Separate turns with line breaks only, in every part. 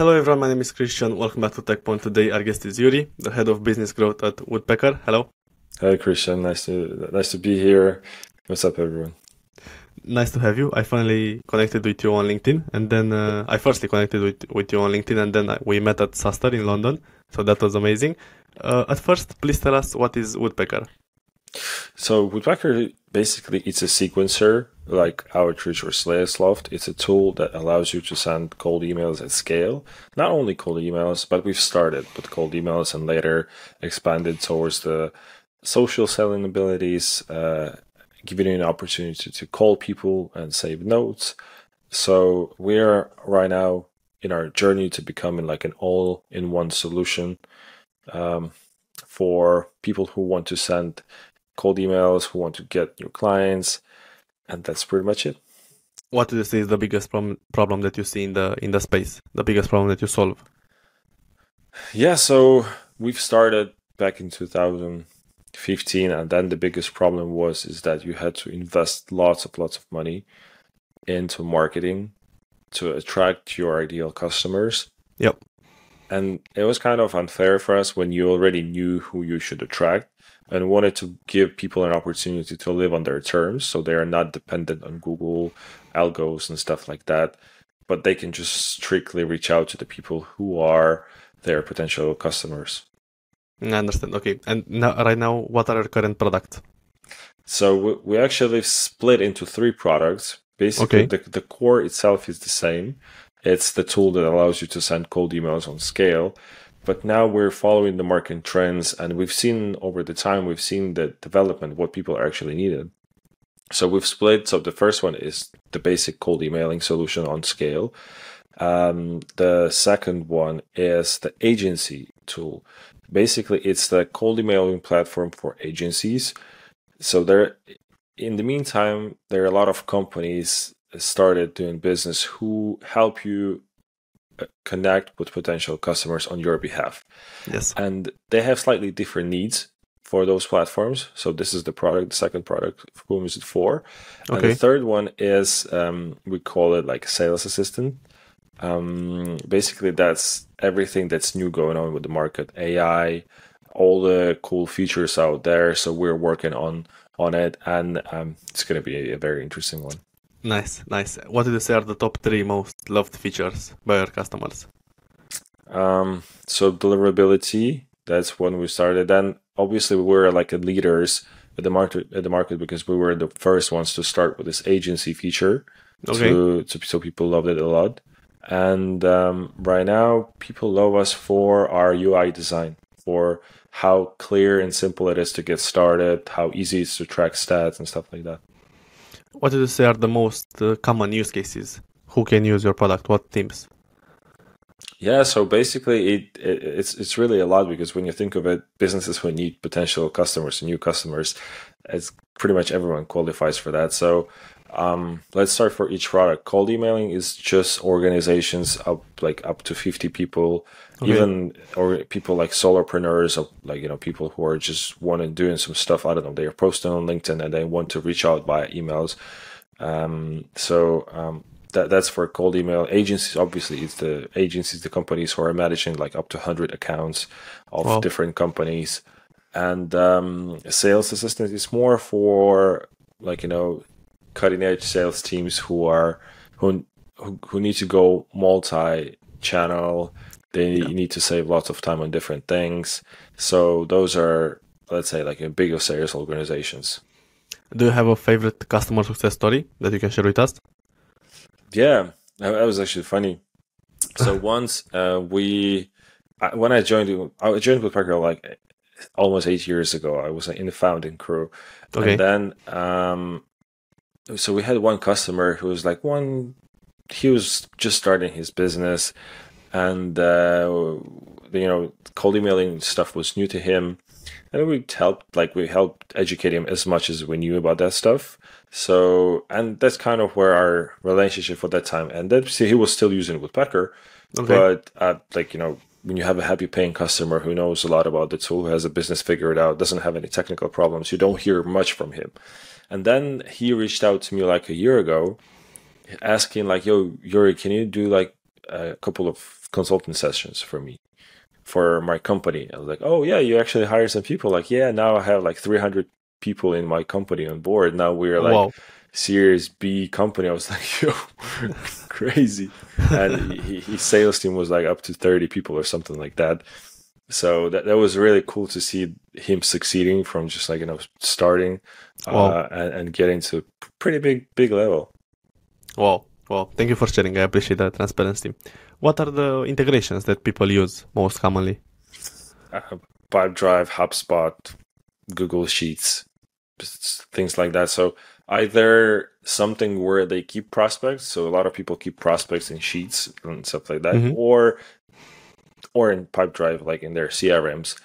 Hello everyone, my name is Christian. Welcome back to Tekpon. Today our guest is Yurii, the head of business growth at Woodpecker. Hello.
Hi Christian, nice to nice to be here. What's up everyone?
Nice to have you. I finally connected with you on LinkedIn, and then uh, I firstly connected with, with you on LinkedIn, and then we met at SaaStr in London. So that was amazing. Uh, at first, please tell us what is Woodpecker.
So Woodpecker basically it's a sequencer like Outreach or SalesLoft. It's a tool that allows you to send cold emails at scale. Not only cold emails, but we've started with cold emails and later expanded towards the social selling abilities, uh, giving you an opportunity to, to call people and save notes. So we're right now in our journey to becoming like an all-in-one solution um, for people who want to send cold emails, who want to get new clients, and that's pretty much it.
What do you see is the biggest problem problem that you see in the in the space? The biggest problem that you solve?
Yeah, so we've started back in 2015, and then the biggest problem was is that you had to invest lots of lots of money into marketing to attract your ideal customers.
Yep.
And it was kind of unfair for us when you already knew who you should attract and wanted to give people an opportunity to live on their terms so they are not dependent on Google algos and stuff like that. But they can just strictly reach out to the people who are their potential customers.
I understand. Okay. And now, right now, what are your current products?
So we, we actually split into three products. Basically, okay. the, the core itself is the same. It's the tool that allows you to send cold emails on scale. But now we're following the market trends, and we've seen over the time, we've seen the development, what people actually needed. So we've split. So the first one is the basic cold emailing solution on scale. Um, the second one is the agency tool. Basically, it's the cold emailing platform for agencies. So there, in the meantime, there are a lot of companies started doing business who help you connect with potential customers on your behalf.
Yes.
And they have slightly different needs for those platforms. So this is the product, the second product, whom is it for? Okay. And the third one is um, we call it like sales assistant. Um, basically, that's everything that's new going on with the market, AI, all the cool features out there. So we're working on on it, and um, it's going to be a, a very interesting one.
Nice, nice. What did you say are the top three most loved features by your customers?
Um, so deliverability, that's when we started. Then obviously we were like leaders at the market at the market because we were the first ones to start with this agency feature. Okay. To, to so people loved it a lot. And um, right now, people love us for our UI design, for how clear and simple it is to get started, how easy it is to track stats and stuff like that.
What do you say are the most uh, common use cases? Who can use your product? What teams?
Yeah, so basically, it, it, it's it's really a lot because when you think of it, businesses who need potential customers, new customers, it's pretty much everyone qualifies for that. So um, let's start for each product. Cold emailing is just organizations up like up to fifty people, okay. even or people like solopreneurs or like you know people who are just wanting doing some stuff. I don't know. They are posting on LinkedIn and they want to reach out via emails. Um, so um, that that's for cold email agencies. Obviously, it's the agencies, the companies who are managing like up to hundred accounts of wow. different companies. And um, sales assistant is more for like you know cutting edge sales teams who are who who, who need to go multi channel. They yeah. need to save lots of time on different things. So those are let's say like a bigger sales organizations.
Do you have a favorite customer success story that you can share with us?
Yeah, that was actually funny. So once uh, we, when I joined, I joined Woodpecker like almost eight years ago. I was in the founding crew, okay. and then um, so we had one customer who was like one he was just starting his business and uh, you know cold emailing stuff was new to him. And we helped like we helped educate him as much as we knew about that stuff. So and that's kind of where our relationship for that time ended. See he was still using woodpecker okay. but uh, like you know when you have a happy paying customer who knows a lot about the tool, who has a business figured out, doesn't have any technical problems, you don't hear much from him. And then he reached out to me like a year ago, asking like, "Yo, Yurii, can you do like a couple of consulting sessions for me for my company. I was like, oh yeah, you actually hire some people. Like, yeah, now I have like 300 people in my company on board. Now we're like wow. Series B company. I was like, yo, crazy. And he, his sales team was like up to 30 people or something like that. So that, that was really cool to see him succeeding from just like, you know, starting wow. uh, and, and getting to pretty big, big level.
Wow. Well, thank you for sharing. I appreciate that transparency. What are the integrations that people use most commonly?
Uh, Pipedrive, HubSpot, Google Sheets, things like that. So either something where they keep prospects, so a lot of people keep prospects in Sheets and stuff like that, mm-hmm. or or in Pipedrive, like in their CRMs.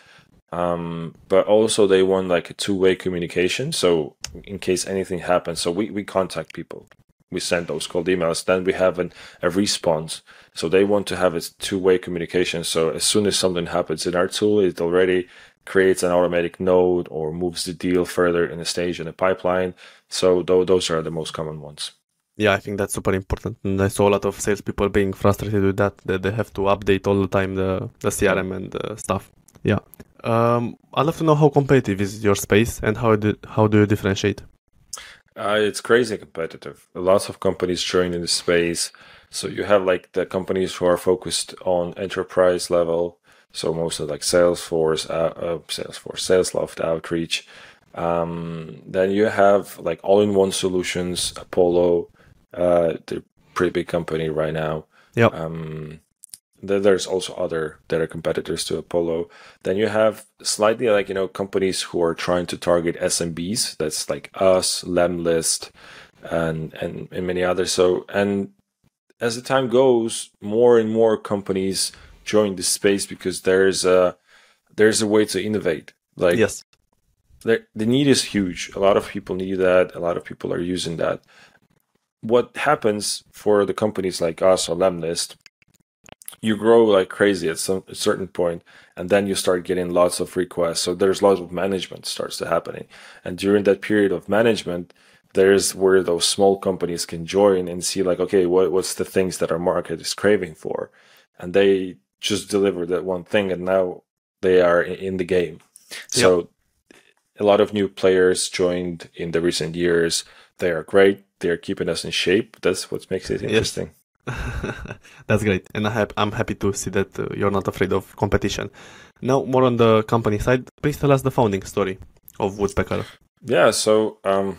Um, but also they want like a two-way communication. So in case anything happens, so we, we contact people we send those cold emails. Then we have an, a response. So they want to have a two-way communication. So as soon as something happens in our tool, it already creates an automatic node or moves the deal further in a stage in the pipeline. So th- those are the most common ones.
Yeah, I think that's super important. And I saw a lot of salespeople being frustrated with that, that they have to update all the time the, the CRM and the stuff. Yeah. Um, I'd love to know how competitive is your space and how do, how do you differentiate?
Uh, it's crazy competitive. Lots of companies join in the space. So you have like the companies who are focused on enterprise level. So most of like Salesforce, uh, uh, Salesforce, SalesLoft, Outreach. Um, then you have like all-in-one solutions, Apollo, uh, the pretty big company right now.
Yeah.
Um, there's also other that are competitors to Apollo. Then you have slightly like you know companies who are trying to target SMBs. That's like us, Lemlist, and and and many others. So and as the time goes, more and more companies join this space because there's a there's a way to innovate. Like
yes,
the need is huge. A lot of people need that. A lot of people are using that. What happens for the companies like us or Lemlist you grow like crazy at some a certain point and then you start getting lots of requests so there's lots of management starts to happening and during that period of management there's where those small companies can join and see like okay what, what's the things that our market is craving for and they just deliver that one thing and now they are in the game so. A lot of new players joined in the recent years. They are great. They're keeping us in shape. That's what makes it interesting. Yes
That's great, and I am happy to see that uh, you're not afraid of competition. Now, more on the company side, please tell us the founding story of Woodpecker.
Yeah, so um,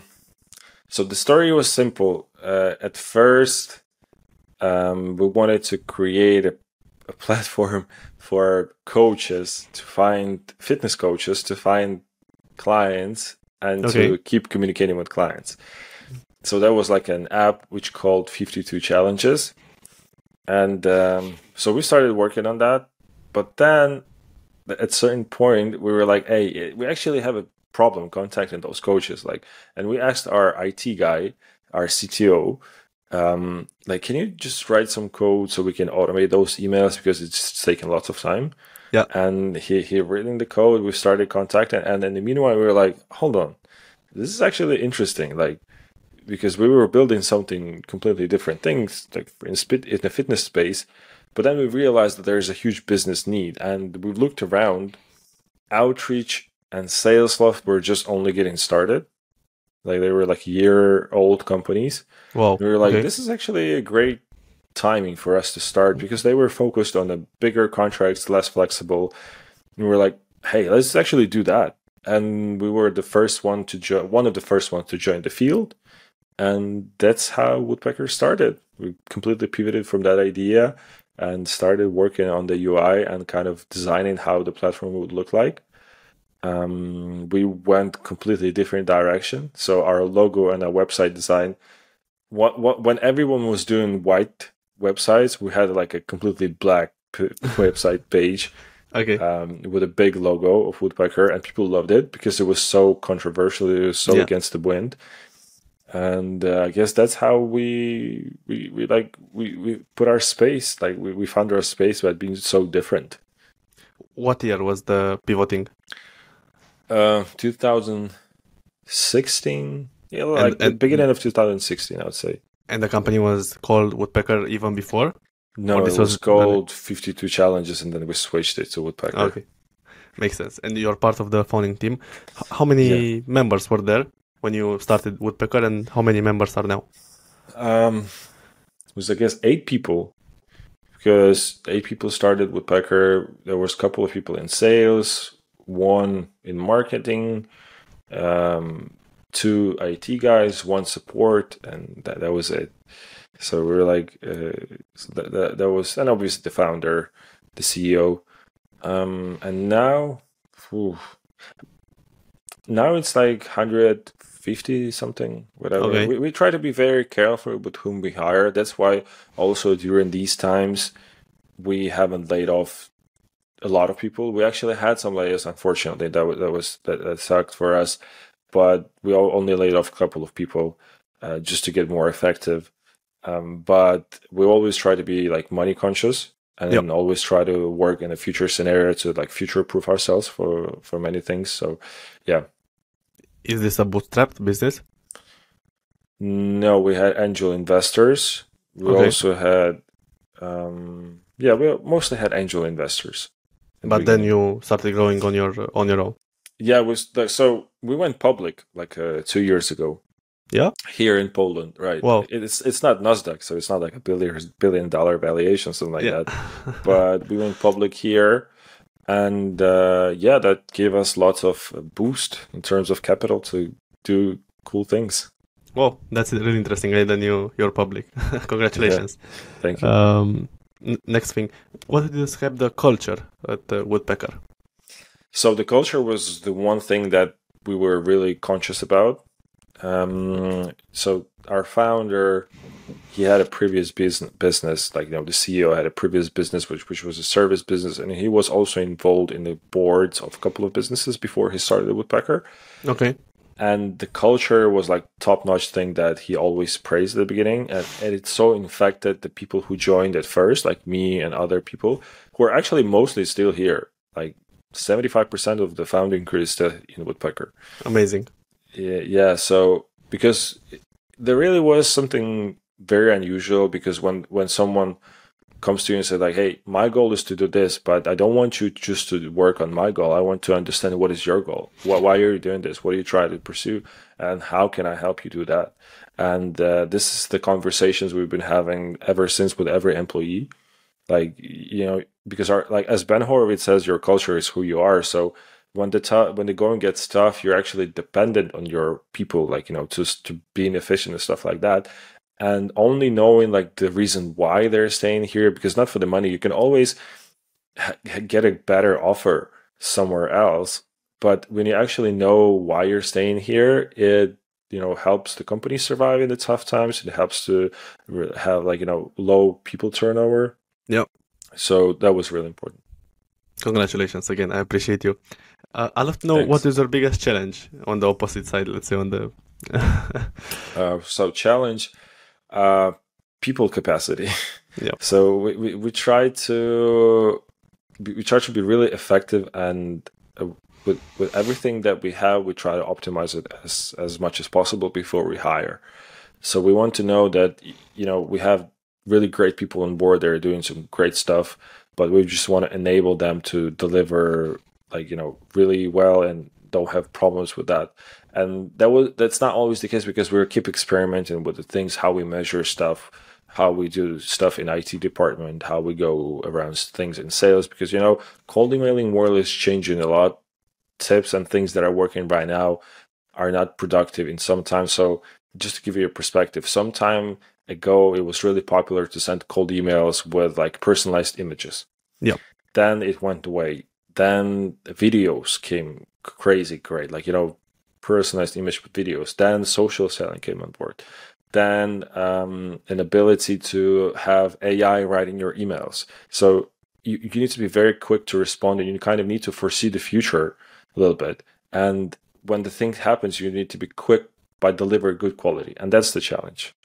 so the story was simple. Uh, at first, um, we wanted to create a, a platform for coaches to find fitness coaches to find clients and okay. to keep communicating with clients. So that was like an app which called 52 challenges. And um, so we started working on that. But then at a certain point we were like hey we actually have a problem contacting those coaches. Like and we asked our it guy our cto um, like can you just write some code so we can automate those emails because it's taking lots of time
yeah
and he he written the code we started contacting and in the meanwhile we were like hold on this is actually interesting like because we were building something completely different things, like in, in the fitness space. But then we realized that there's a huge business need, and we looked around. Outreach and SalesLoft were just only getting started. Like they were like year old companies.
Well,
we were like, okay. this is actually a great timing for us to start because they were focused on the bigger contracts, less flexible. And we were like, hey, let's actually do that. And we were the first one to join, one of the first ones to join the field and that's how Woodpecker started. We completely pivoted from that idea and started working on the UI and kind of designing how the platform would look like. Um, we went completely different direction. So our logo and our website design, what, what, when everyone was doing white websites, we had like a completely black p- website page.
Okay.
Um, with a big logo of Woodpecker, and people loved it because it was so controversial. It was so yeah. against the wind and uh, I guess that's how we we, we like we, we put our space like we, we found our space by being so different.
What year was the pivoting?
Uh, 2016. Yeah, like and, and, the beginning of 2016, I would say.
And the company was called Woodpecker even before.
No,
this
it was
was-
called 52 Challenges, and then we switched it to Woodpecker.
Okay, makes sense. And you're part of the founding team. How many members were there when you started Woodpecker, and how many members are now?
Um, it was I guess eight people because eight people started Woodpecker. There was a couple of people in sales, one in marketing, um, two IT guys, one support, and that, that was it. So we were like, uh, so that, that that was, and obviously the founder, the CEO, um, and now, phew, now it's like 150 something whatever.
Okay.
we, we try to be very careful with whom we hire. That's why also during these times we haven't laid off a lot of people. We actually had some layoffs unfortunately. That was that was that, that sucked for us but we only laid off a couple of people uh, just to get more effective um, but we always try to be like money conscious and
Yep.
always try to work in a future scenario to like future proof ourselves for for many things so yeah.
Is this a bootstrapped business?
No, we had angel investors. We
Okay.
also had, um, yeah, we mostly had angel investors. the
But then you started growing on your on your own.
Yeah, was like, so we went public like uh, two years ago.
Yeah?
here in Poland, right?
Well,
It's it's not Nasdaq, so it's not like a billion billion dollar valuation, something like
yeah.
that. But we went public here, and uh, yeah, that gave us lots of boost in terms of capital to do cool things.
Well, that's really interesting. And then you you're public. Congratulations.
Thank you.
Um, next thing, what would you describe the culture at uh, Woodpecker?
So the culture was the one thing that we were really conscious about. Um, so our founder, he had a previous business, business, like you know, the CEO had a previous business, which which was a service business, and he was also involved in the boards of a couple of businesses before he started Woodpecker.
Okay.
And the culture was like top notch thing that he always praised at the beginning, and, and it so infected the people who joined at first, like me and other people, who are actually mostly still here. Like seventy five percent of the founding crew is still in Woodpecker.
Amazing.
Yeah, yeah. So because there really was something very unusual because when when someone comes to you and says like, "Hey, my goal is to do this, but I don't want you just to work on my goal. I want to understand what is your goal. Why, why are you doing this? What are you trying to pursue, and how can I help you do that?" And uh, this is the conversations we've been having ever since with every employee. Like you know, because our like as Ben Horowitz says, your culture is who you are. So when the tou- when the going gets tough, you're actually dependent on your people, like you know, to to being efficient and stuff like that. And only knowing like the reason why they're staying here, because not for the money, you can always ha- get a better offer somewhere else. But when you actually know why you're staying here, it you know helps the company survive in the tough times. It helps to have like you know low people turnover.
Yep.
So that was really important.
Congratulations again. I appreciate you. Uh, I'd love to know what
Thanks.
is your biggest challenge on the opposite side. Let's say on the.
Uh, so challenge, uh, people capacity.
Yeah.
So we, we, we try to we we try to be really effective and uh, with with everything that we have, we try to optimize it as as much as possible before we hire. So we want to know that you know we have really great people on board. They're doing some great stuff, but we just want to enable them to deliver like you know really well and don't have problems with that. And that was that's not always the case because we keep experimenting with the things, how we measure stuff, how we do stuff in IT department, how we go around things in sales. Because you know, cold emailing world is changing a lot. Tips and things that are working right now are not productive in some time. So just to give you a perspective, some time ago it was really popular to send cold emails with like personalized images.
Yeah.
Then it went away. Then videos came crazy great, like you know, personalized image with videos. Then social selling came on board. Then um, an ability to have AI writing your emails. So you, you need to be very quick to respond, and you kind of need to foresee the future a little bit. And when the thing happens, you need to be quick by deliver good quality, and that's the challenge.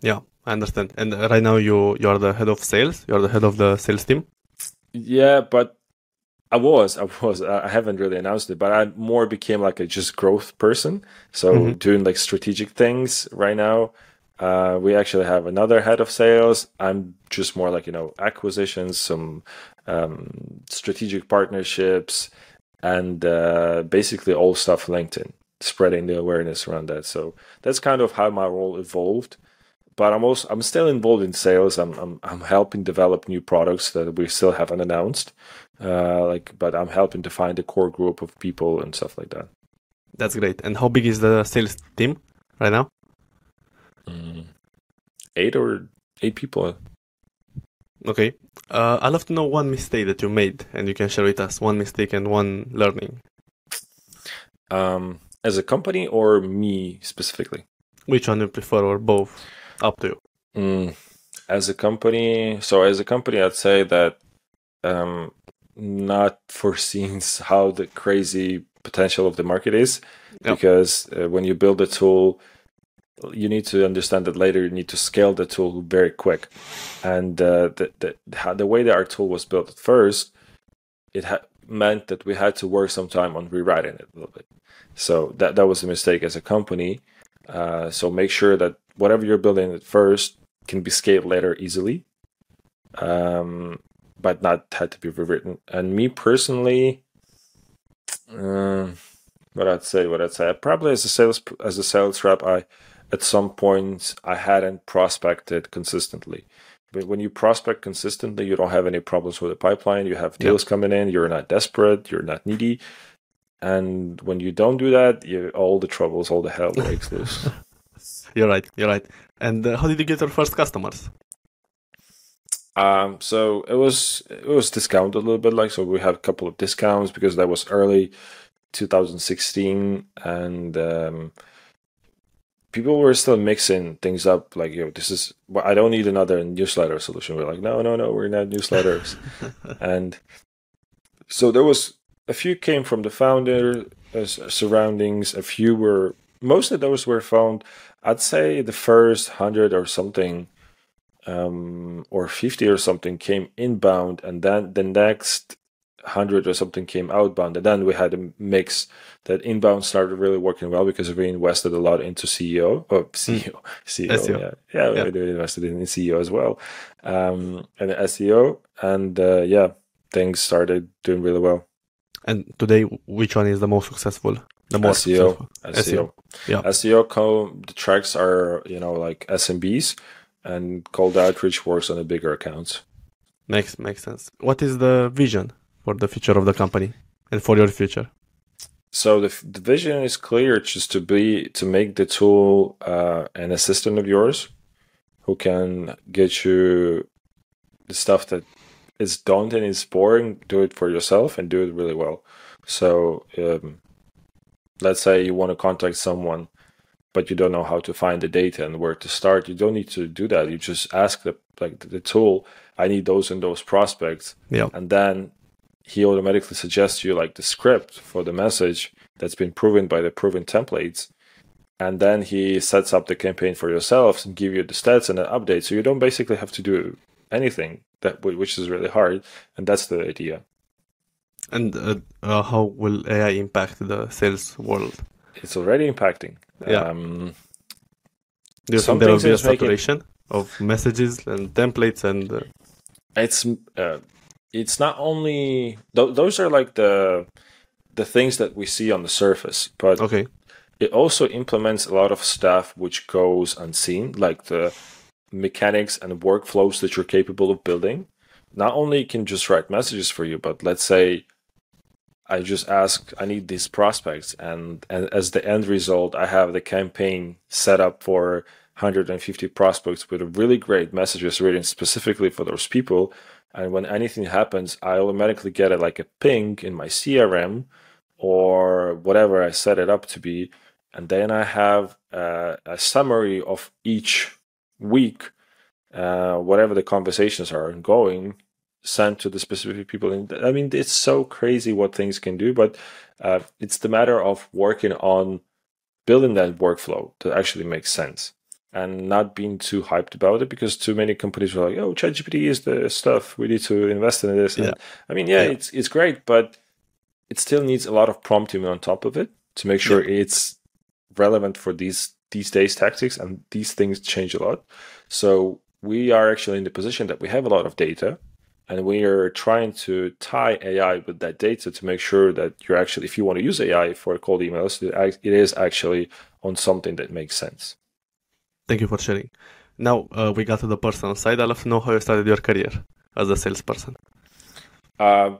yeah, I understand. And right now you you are the head of sales. You are the head of the sales team.
Yeah, but I was, I was, I haven't really announced it, but I more became like a just growth person. So
Mhm.
doing like strategic things right now. Uh, we actually have another head of sales. I'm just more like you know acquisitions, some um, strategic partnerships, and uh, basically all stuff LinkedIn, spreading the awareness around that. So that's kind of how my role evolved. But I'm also I'm still involved in sales. I'm I'm, I'm helping develop new products that we still haven't announced. Uh, like, but I'm helping to find a core group of people and stuff like that.
That's great. And how big is the sales team right now?
Mm, eight or eight people.
Okay. Uh, I'd love to know one mistake that you made, and you can share with us one mistake and one learning.
Um, as a company or me specifically?
Which one do you prefer, or both? Up to.
Mm, as a company, so as a company, I'd say that um, not foreseeing how the crazy potential of the market is,
Yep.
because uh, when you build a tool, you need to understand that later you need to scale the tool very quick, and uh, the the how, the way that our tool was built at first, it ha- meant that we had to work some time on rewriting it a little bit. So that that was a mistake as a company. Uh, so make sure that whatever you're building at first can be scaled later easily, um, but not had to be rewritten. And me personally, um, what I'd say, what I'd say, probably as a sales as a sales rep, I at some point I hadn't prospected consistently. But when you prospect consistently, you don't have any problems with the pipeline. You have deals coming in. You're not desperate. You're not needy. And when you don't do that, you, all the troubles, all the hell breaks loose.
You're right. You're right. And uh, how did you get your first customers?
Um, so it was it was discounted a little bit, like so we had a couple of discounts because that was early 2016, and um, people were still mixing things up. Like, yo, this is well, I don't need another newsletter solution. We're like, no, no, no, we're not newsletters, and so there was a few came from the founder uh, surroundings. A few were most of those were found. I'd say the first hundred or something um, or 50 or something came inbound and then the next 100 or something came outbound and then we had a mix that inbound started really working well because we invested a lot into ceo or ceo ceo
SEO.
yeah yeah,
Yeah.
we invested in ceo as well um, and seo and uh, yeah things started doing really well
And today, which one is the most successful? The more
SEO? SEO.
Yeah.
SEO co- the tracks are you know like SMBs, and cold outreach works on the bigger accounts.
Makes makes sense. What is the vision for the future of the company and for your future?
So the, the vision is clear. Just to be to make the tool uh, an assistant of yours, who can get you the stuff that is daunting, is boring. Do it for yourself and do it really well. So um, let's say you want to contact someone, but you don't know how to find the data and where to start. You don't need to do that. You just ask the like the tool. I need those and those prospects
Yeah.
and then he automatically suggests you like the script for the message that's been proven by the proven templates and then he sets up the campaign for yourself and give you the stats and an update so you don't basically have to do anything that which is really hard and that's the idea
And uh, uh, how will AI impact the sales world?
it's already impacting
Yeah.
um,
Do you
Some
think there will be a
is making-
saturation of messages and templates and uh,
it's uh, it's not only th- those are like the the things that we see on the surface but
okay,
it also implements a lot of stuff which goes unseen, like the mechanics and workflows that you're capable of building. Not only can just write messages for you, but let's say I just ask, I need these prospects, and, and as the end result, I have the campaign set up for 150 prospects with a really great messages written specifically for those people. And when anything happens, I automatically get it like a ping in my CRM or whatever I set it up to be. And then I have uh, a summary of each week, uh, whatever the conversations are ongoing, sent to the specific people. And I mean, it's so crazy what things can do, but uh, it's the matter of working on building that workflow that actually makes sense and not being too hyped about it because too many companies are like, oh, ChatGPT is the stuff. We need to invest in this. And, I mean, yeah,
Yeah.
it's it's great, but it still needs a lot of prompting on top of it to make sure it's relevant for these these days tactics and these things change a lot. So we are actually in the position that we have a lot of data and we are trying to tie AI with that data to make sure that you're actually, if you want to use AI for cold emails, it is actually on something that makes sense.
Thank you for sharing. Now uh, we got to the personal side. I'd love to know how you started your career as a salesperson.
Uh,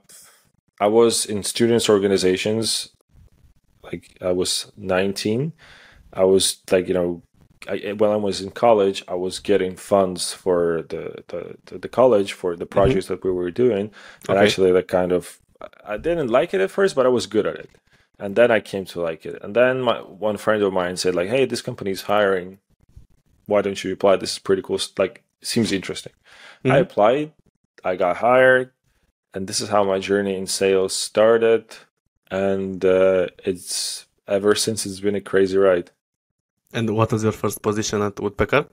I was in students' organizations. Like I was 19. I was like you know I, when I was in college, I was getting funds for the the, the college for the mm-hmm. projects mm-hmm. that we were doing, and okay. actually, that kind of I didn't like it at first, but I was good at it, and then I came to like it. And then my one friend of mine said like, "Hey, this company is hiring. Why don't you apply? This is pretty cool. Like, seems interesting." Mm-hmm. I applied, I got hired, and this is how my journey in sales started, and uh, it's ever since it's been a crazy ride.
And what was your first position at Woodpecker?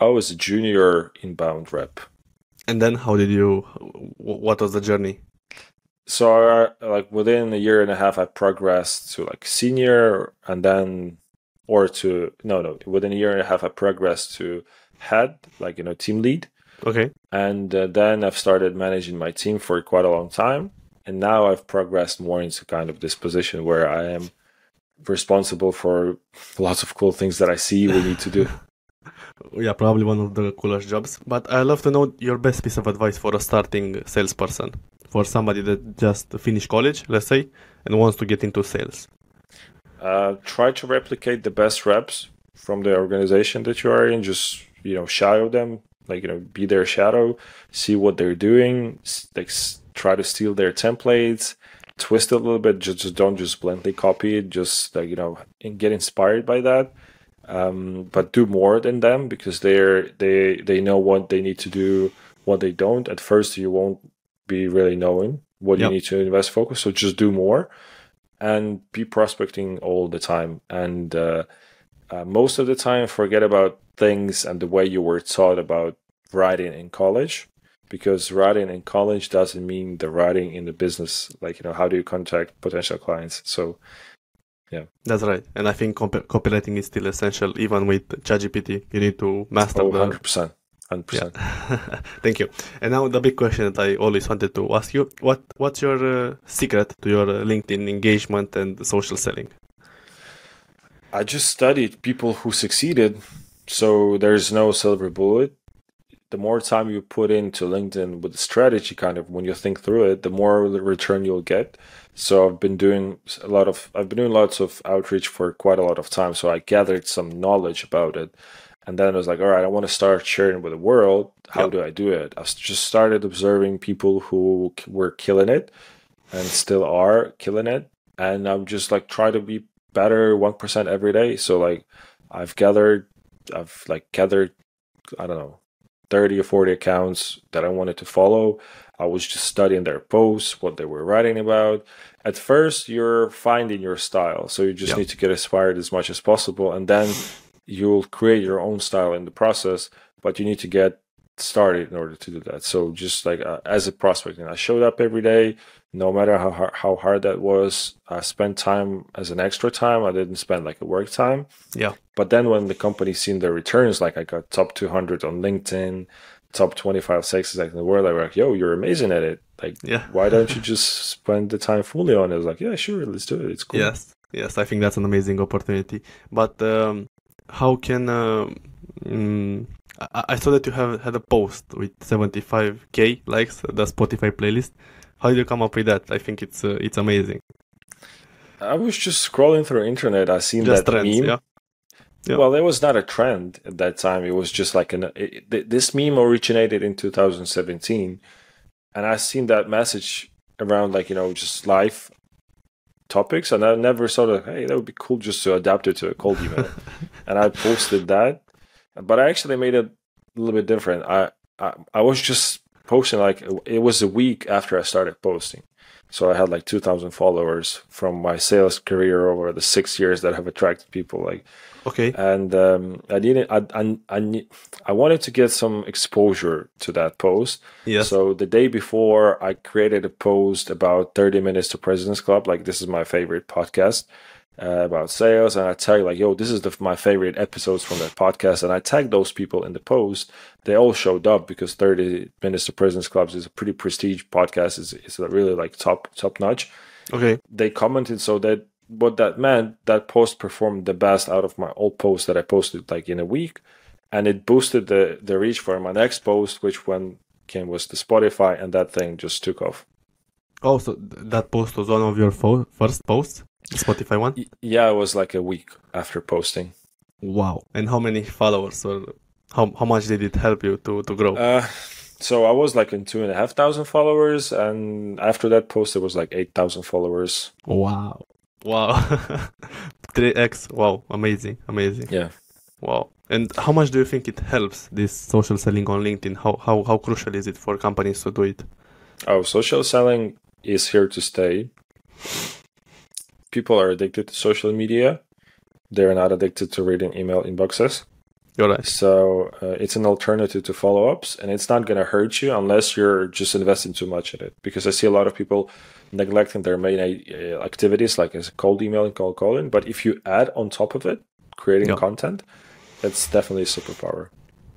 I was a junior inbound rep.
And then how did you? What was the journey?
So, uh, like within a year and a half, I progressed to like senior, and then, or to no, no, within a year and a half, I progressed to head, like you know, team lead.
Okay.
And uh, then I've started managing my team for quite a long time, and now I've progressed more into kind of this position where I am responsible for lots of cool things that I see we need to do.
yeah, probably one of the coolest jobs. But I love to know your best piece of advice for a starting salesperson, for somebody that just finished college, let's say, and wants to get into sales.
Uh, try to replicate the best reps from the organization that you are in. Just you know, shadow them, like you know, be their shadow, see what they're doing, like try to steal their templates twist it a little bit. Just, just don't just blindly copy it. Just like you know, and get inspired by that. Um, but do more than them because they're they they know what they need to do, what they don't. At first, you won't be really knowing what yep. you need to invest focus. So just do more and be prospecting all the time. And uh, uh, most of the time, forget about things and the way you were taught about writing in college because writing in college doesn't mean the writing in the business like you know how do you contact potential clients? So yeah.
That's right. And i think comp- copywriting is still essential. Even with ChatGPT you need to master
oh, 100% 100%
yeah. thank you. And now the big question that i always wanted to ask you what what's your uh, secret to your uh, linkedin engagement and social selling?
I just studied people who succeeded so there's no silver bullet the more time you put into LinkedIn with the strategy, kind of when you think through it, the more return you'll get. So I've been doing a lot of I've been doing lots of outreach for quite a lot of time. So I gathered some knowledge about it, and then I was like, all right, I want to start sharing with the world. How yep. do I do it? I just started observing people who were killing it, and still are killing it, and I'm just like try to be better one percent every day. So like I've gathered, I've like gathered, I don't know 30 or 40 accounts that I wanted to follow. I was just studying their posts, what they were writing about. At first, you're finding your style. So you just yep. need to get inspired as much as possible. And then you'll create your own style in the process. But you need to get started in order to do that. So just like uh, as a prospect, and I showed up every day, no matter how how hard that was. I spent time as an extra time. I didn't spend like a work time.
Yeah.
But then when the company seen the returns, like I got top 200 on LinkedIn, top 25 sexes in the world, I was like, yo, you're amazing at it. Like, yeah. why don't you just spend the time fully on it? I was like, yeah, sure, let's do it. It's cool.
Yes. Yes, I think that's an amazing opportunity. But um, how can uh, mm, I, I saw that you have had a post with 75k likes, the Spotify playlist. How did you come up with that? I think it's uh, it's amazing.
I was just scrolling through internet. I seen just that trends, meme. Yeah. Yeah. Well, it was not a trend at that time. It was just like an. It, this meme originated in 2017, and I seen that message around like you know just life topics, and I never thought of hey that would be cool just to adapt it to a cold email, and I posted that, but I actually made it a little bit different. I, I, I was just posting like it was a week after I started posting. So I had like 2,000 followers from my sales career over the six years that have attracted people. Like,
okay,
and um, I didn't. I, I I I wanted to get some exposure to that post.
Yes.
So the day before, I created a post about 30 minutes to President's Club. Like this is my favorite podcast. Uh, about sales, and I tag like, "Yo, this is the, my favorite episodes from that podcast," and I tag those people in the post. They all showed up because Thirty Minutes to Presidents Clubs is a pretty prestige podcast. It's, it's really like top top notch.
Okay.
They commented so that what that meant that post performed the best out of my old post that I posted like in a week, and it boosted the the reach for my next post, which one came was the Spotify, and that thing just took off.
Oh, so that post was one of your first posts, the Spotify one.
Yeah, it was like a week after posting.
Wow. And how many followers or how how much did it help you to to grow?
Uh, so I was like in two and a half thousand followers, and after that post, it was like eight thousand followers.
wow. Wow. 3x. Wow. Amazing. Amazing.
Yeah.
Wow. And how much do you think it helps this social selling on LinkedIn? How how how crucial is it for companies to do it?
Oh, social selling is here to stay. People are addicted to social media. They're not addicted to reading email inboxes.
You're right.
So uh, it's an alternative to follow ups, and it's not going to hurt you unless you're just investing too much in it. Because I see a lot of people neglecting their main uh, activities, like as cold email and cold calling. But if you add on top of it, creating
Yeah.
content, that's definitely a superpower.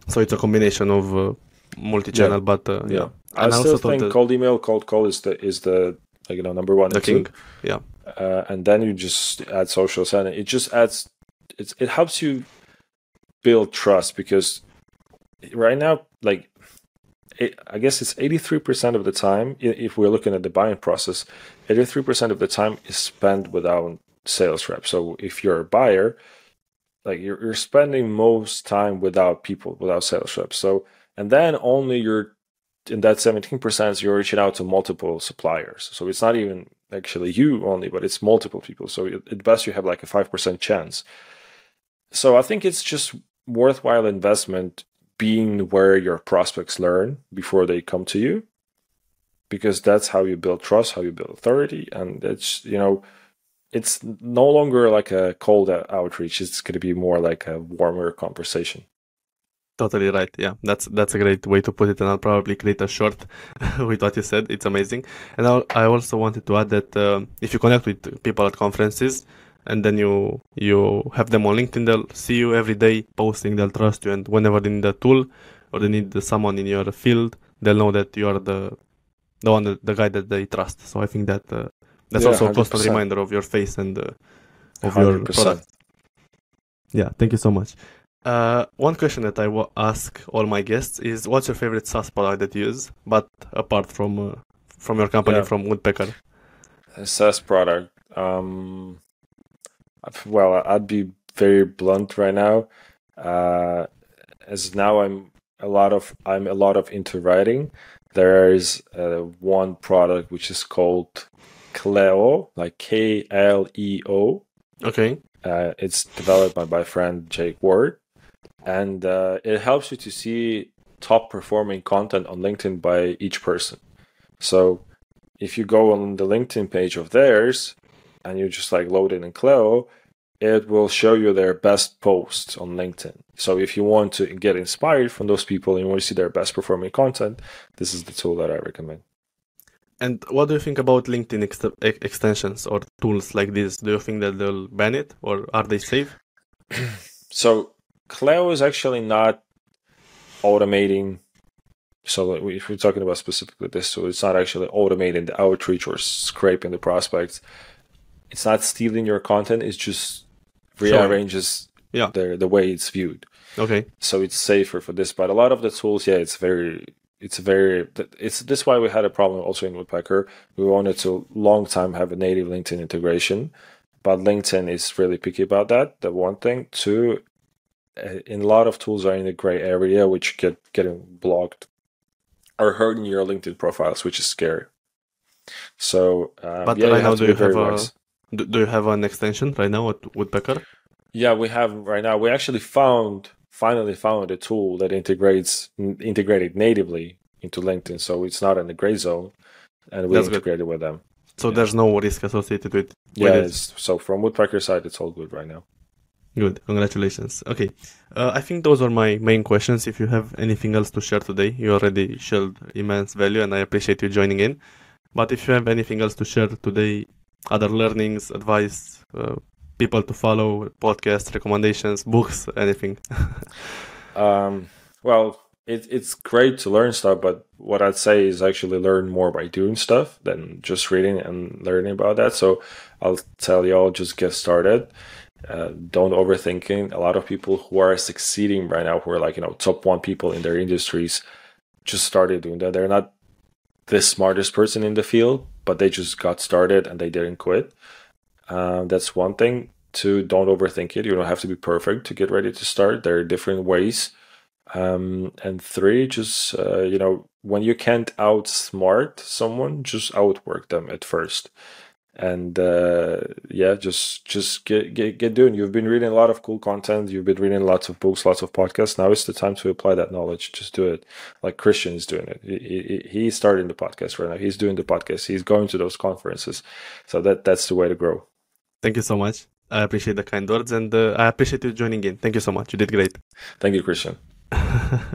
So it's a combination of uh, multi-channel, but uh, yeah.
I
And
still
also
think cold email, cold call is the is the like you know number one. Two.
Yeah.
uh, and then you just add social selling. It just adds, it's, it helps you build trust because right now, like, it, I guess it's 83% of the time, if we're looking at the buying process, 83% of the time is spent without sales reps. So if you're a buyer, like you're, you're spending most time without people, without sales reps. So, and then only you're in that 17% you're reaching out to multiple suppliers. So it's not even actually you only, but it's multiple people. So at best you have like a 5% chance. So I think it's just worthwhile investment being where your prospects learn before they come to you because that's how you build trust, how you build authority and it's, you know, it's no longer like a cold outreach. It's going to be more like a warmer conversation.
Totally right. Yeah, that's that's a great way to put it, and I'll probably create a short with what you said. It's amazing. And I'll, I also wanted to add that um, if you connect with people at conferences, and then you you have them on LinkedIn, they'll see you every day posting. They'll trust you, and whenever they need a tool or they need someone in your field, they'll know that you are the the one that, the guy that they trust. So I think that uh, that's
Yeah,
also a constant
100%.
reminder of your face and uh, of your
100%.
product. Yeah, thank you so much. Uh, one question that I ask all my guests is, what's your favorite SaaS product that you use? But apart from uh, from your company,
Yeah.
from Woodpecker.
a SaaS product. Um, well, I'd be very blunt right now. Uh, as now I'm a lot of I'm a lot of into writing. There is uh, one product which is called Kleo, like K L E O.
Okay.
Uh, it's developed by my friend Jake Ward, and uh, it helps you to see top performing content on LinkedIn by each person. So if you go on the LinkedIn page of theirs and you just like load it in Kleo, it will show you their best posts on LinkedIn. So if you want to get inspired from those people and you want to see their best performing content, this is the tool that I recommend.
And what do you think about LinkedIn ex- ex- extensions or tools like this? Do you think that they'll ban it or are they safe?
So Kleo is actually not automating. So if we're talking about specifically this, so it's not actually automating the outreach or scraping the prospects. It's not stealing your content. It's just rearranges
Yeah.
the the way it's viewed.
Okay.
So it's safer for this. But a lot of the tools, yeah, it's very it's very it's this why we had a problem also in Woodpecker. We wanted to long time have a native LinkedIn integration, but LinkedIn is really picky about that. The one thing. Two, in a lot of tools are in the gray area, which get getting blocked or hurting your LinkedIn profiles, which is scary. So, um,
But
yeah,
right now, do you have a do, you have an extension right now at Woodpecker?
Yeah, we have right now. We actually found finally found a tool that integrates n- integrated natively into LinkedIn, so it's not in the gray zone, and we
That's good.
integrated with them.
So
Yeah.
there's no risk associated with,
Yeah,
it.
so from Woodpecker side, it's all good right now.
Good. Congratulations. Okay. Uh, I think those are my main questions. If you have anything else to share today, you already shared immense value and I appreciate you joining in. But if you have anything else to share today, other learnings, advice, uh, people to follow, podcasts, recommendations, books, anything?
um, well, it, it's great to learn stuff, but what I'd say is actually learn more by doing stuff than just reading and learning about that. So I'll tell y'all just get started. Uh, don't overthinking. A lot of people who are succeeding right now, who are like you know top one people in their industries, just started doing that. They're not the smartest person in the field, but they just got started and they didn't quit. Uh, that's one thing. Two, don't overthink it. You don't have to be perfect to get ready to start. There are different ways um, and three, just uh, you know, when you can't outsmart someone, just outwork them at first. And uh, yeah, just just get, get get doing. You've been reading a lot of cool content. You've been reading lots of books, lots of podcasts. Now it's the time to apply that knowledge. Just do it, like Christian is doing it. He, he, he's starting the podcast right now. He's doing the podcast. He's going to those conferences. So that that's the way to grow.
Thank you so much. I appreciate the kind words and uh, I appreciate you joining in. Thank you so much. You did great.
Thank you, Christian.